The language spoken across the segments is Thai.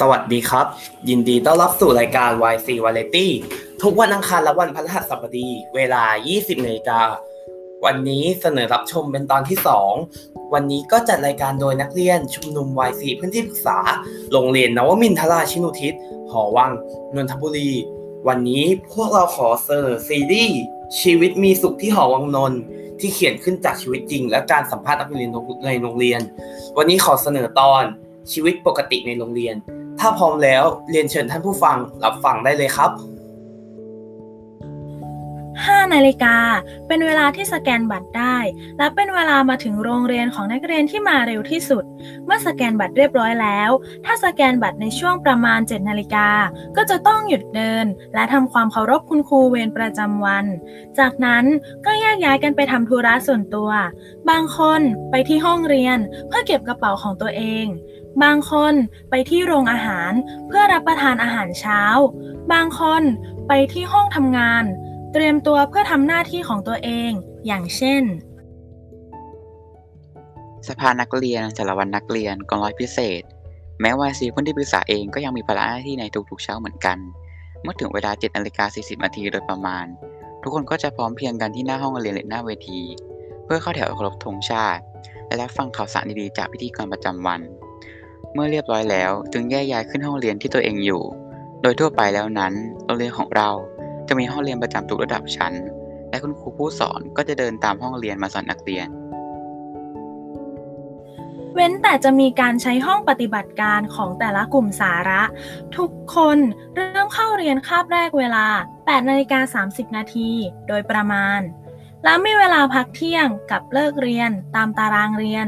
สวัสดีครับ ยินดีต้อนรับสู่รายการ YC Variety ทุกวันอังคารและวันพฤหัสบดี เวลา 20นาฬิกาวันนี้เสนอรับชมเป็นตอนที่ 2 วันนี้ก็จัดรายการโดยนักเรียนชุมนุม YC พื้นที่ปรึกษา โรงเรียนนวมินทราชินุทิศ หอวัง นนทบุรี วันนี้พวกเราขอเสนอซีรีส์ชีวิตมีสุขที่หอวังนนท์ที่เขียนขึ้นจากชีวิตจริง และการสัมภาษณ์นักเรียนในโรงเรียน วันนี้ขอเสนอตอนชีวิตปกติในโรงเรียน ถ้าพร้อมแล้วเรียนเชิญท่านผู้ฟังรับฟังได้เลยครับ 5นาฬิกาเป็นเวลาที่สแกนบัตรได้ และเป็นเวลามาถึงโรงเรียนของนักเรียนที่มาเร็วที่สุด เมื่อสแกนบัตรเรียบร้อยแล้ว ถ้าสแกนบัตรในช่วงประมาณ 7นาฬิกาก็จะต้องหยุดเดิน และทำความเคารพคุณครูเวรประจำวัน จากนั้นก็แยกย้ายกันไปทำธุระส่วนตัว บางคนไปที่ห้องเรียนเพื่อเก็บกระเป๋าของตัวเอง บางคนไปที่โรงอาหารเพื่อรับประทานอาหารเช้า บางคนไปที่ห้องทำงาน เตรียมตัวเพื่อทำหน้าที่ของตัวเอง อย่างเช่น สภานักเรียนสารวัตรนักเรียนกองร้อยพิเศษ แม้ว่าซีพื้นที่ปรึกษาเองก็ยังมีภาระหน้าที่ในทุกๆเช้าเหมือนกัน เมื่อถึงเวลา7นาฬิกา40นาทีโดยประมาณ ทุกคนก็จะพร้อมเพียงกันที่หน้าห้องเรียนหรือหน้าเวที เพื่อเข้าแถวเคารพธงชาติ และรับฟังข่าวสารดีๆจากพิธีกรประจำวัน เมื่อเรียบร้อยแล้ว จึงแยกย้ายขึ้นห้องเรียนที่ตัวเองอยู่ โดยทั่วไปแล้วนั้นโรงเรียนของเราจะมีห้องเรียนประจำทุกระดับชั้น และคุณครูผู้สอนก็จะเดินตามห้องเรียนมาสอนนักเรียน เว้นแต่จะมีการใช้ห้องปฏิบัติการของแต่ละกลุ่มสาระ ทุกคนเริ่มเข้าเรียนคาบแรกเวลา 8นาฬิกา30 นาทีโดยประมาณ และมีเวลาพักเที่ยงกับเลิกเรียนตามตารางเรียน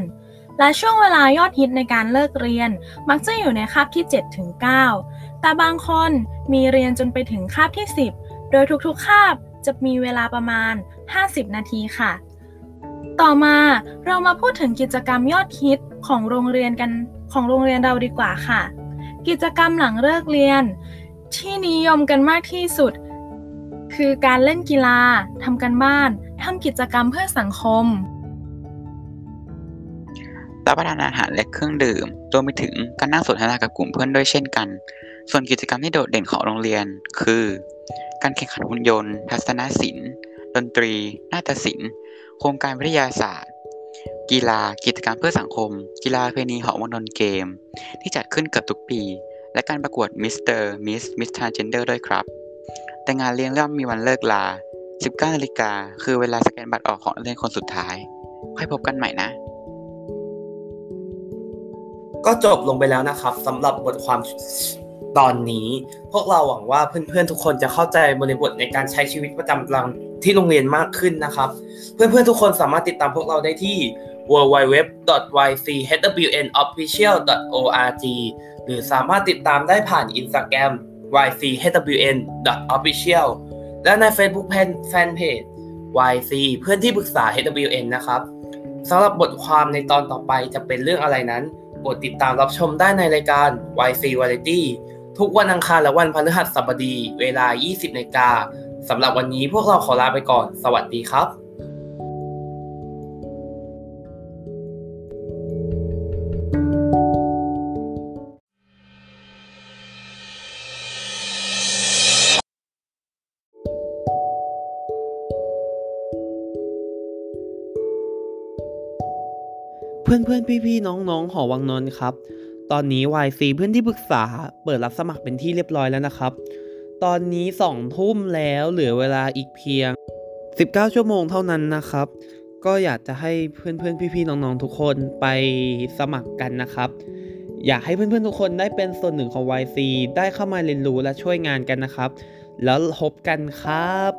และช่วงเวลายอดฮิตในการเลิกเรียน มักจะอยู่ในคาบที่7ถึง9แต่บางคนมีเรียนจนไปถึงคาบที่ 10 โดยทุกๆคาบจะมีเวลาประมาณ 50 นาทีค่ะ ต่อมาเรามาพูดถึงกิจกรรมยอดฮิตของโรงเรียนกันของโรงเรียนเราดีกว่าค่ะ กิจกรรมหลังเลิกเรียน ที่นิยมกันมากที่สุด คือการเล่นกีฬาทำกันบ้านทำกิจกรรมเพื่อสังคม รับประทานอาหารและเครื่องดื่มรวมไปถึงการนั่งสนทนากับกลุ่มเพื่อนด้วยเช่นกัน ส่วนกิจกรรมที่โดดเด่นของโรงเรียน คือ การแข่งขันหุ่นยนต์ ทัศนศิลป์ ดนตรี นาฏศิลป์ โครงการวิทยาศาสตร์ กีฬา กิจกรรมเพื่อสังคม กีฬาประเพณีหอวังนนท์เกม ที่จัดขึ้นเกือบทุกปี และการประกวด Mister Miss Miss Transgender ด้วยครับ แต่งานเลี้ยงย่อมมีวันเลิกลา 19นาฬิกาคือเวลาสแกนบัตรออกของนักเรียนคนสุดท้าย ค่อยพบกันใหม่นะ ก็จบลงไปแล้วนะครับสำหรับบทความตอนนี้ พวกเราหวังว่าเพื่อนๆทุกคนจะเข้าใจบริบทในการใช้ชีวิตประจำวันที่โรงเรียนมากขึ้นนะครับ เพื่อนๆทุกคนสามารถติดตามพวกเราได้ที่ www.ychwnofficial.org หรือสามารถติดตามได้ผ่าน Instagram ychwn.official และใน Facebook Fanpage YC เพื่อนที่ปรึกษา HWN นะครับสำหรับบทความในตอนต่อไปจะเป็นเรื่องอะไรนั้น กดติดตามรับชมได้ในรายการ YC Variety ทุกวันอังคารและวันพฤหัสบดี เวลา 20นาฬิกาสำหรับวันนี้พวกเราขอลาไปก่อน สวัสดีครับ เพื่อนเพื่อนพี่พี่น้องน้องหอวังนนท์ครับ ตอนนี้ YC เพื่อนที่ปรึกษาเปิดรับสมัครเป็นที่เรียบร้อยแล้วนะครับ ตอนนี้สองทุ่มแล้วเหลือเวลาอีกเพียง 19 ชั่วโมงเท่านั้นนะครับ ก็อยากจะให้เพื่อนเพื่อนพี่พี่น้องน้องทุกคนไปสมัครกันนะครับ อยากให้เพื่อนเพื่อนทุกคนได้เป็นส่วนหนึ่งของ YC ได้เข้ามาเรียนรู้และช่วยงานกันนะครับ แล้วพบกันครับ